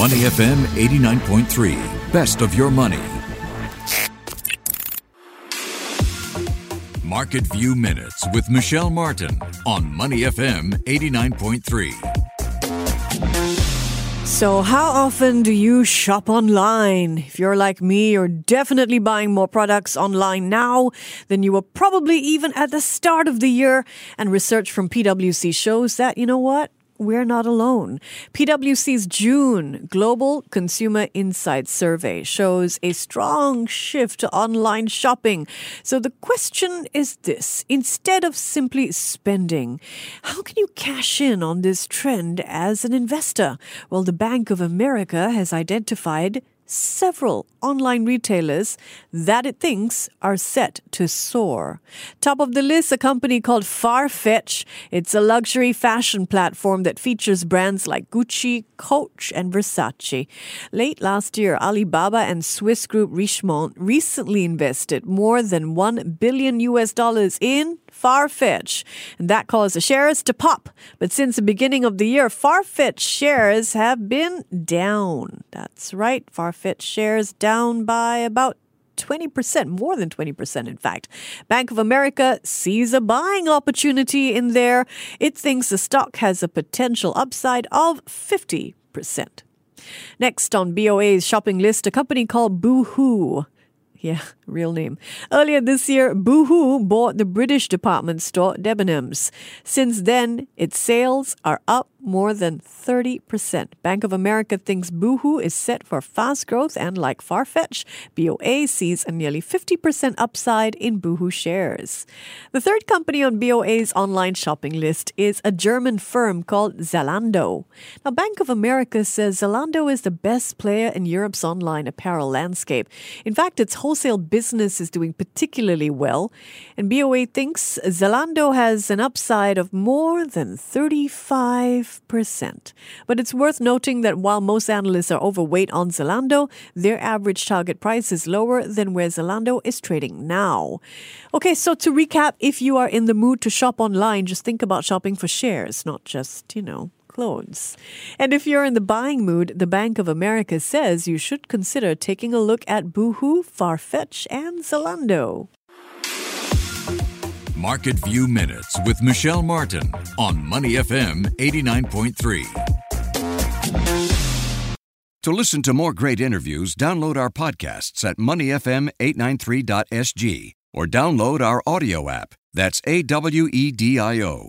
Money FM 89.3. Best of your money. Market View Minutes with Michelle Martin on Money FM 89.3. So, how often do you shop online? If you're like me, you're definitely buying more products online now than you were probably even at the start of the year. And research from PwC shows that, you know what? We're not alone. PwC's June Global Consumer Insights Survey shows a strong shift to online shopping. So the question is this instead of simply spending, how can you cash in on this trend as an investor? Well, the Bank of America has identified several online retailers that it thinks are set to soar. Top of the list, a company called Farfetch. It's a luxury fashion platform that features brands like Gucci, Coach, and Versace. Late last year, Alibaba and Swiss group Richemont recently invested more than 1 billion US dollars in Farfetch, and that caused the shares to pop. But since the beginning of the year, Farfetch shares have been down. That's right, Farfetch shares down by about 20%, more than 20%, in fact. Bank of America sees a buying opportunity in there. It thinks the stock has a potential upside of 50%. Next on BOA's shopping list, a company called Boohoo. Yeah, real name. Earlier this year, Boohoo bought the British department store Debenhams. Since then, its sales are up more than 30%. Bank of America thinks Boohoo is set for fast growth, and like Farfetch, BOA sees a nearly 50% upside in Boohoo shares. The third company on BOA's online shopping list is a German firm called Zalando. Now, Bank of America says Zalando is the best player in Europe's online apparel landscape. In fact, its wholesale business is doing particularly well, and BOA thinks Zalando has an upside of more than 35 5%. But it's worth noting that while most analysts are overweight on Zalando, their average target price is lower than where Zalando is trading now. Okay, so to recap, if you are in the mood to shop online, just think about shopping for shares, not just, you know, clothes. And if you're in the buying mood, the Bank of America says you should consider taking a look at Boohoo, Farfetch, and Zalando. Market View Minutes with Michelle Martin on Money FM 89.3. To listen to more great interviews, download our podcasts at moneyfm893.sg or download our audio app. That's A W E D I O.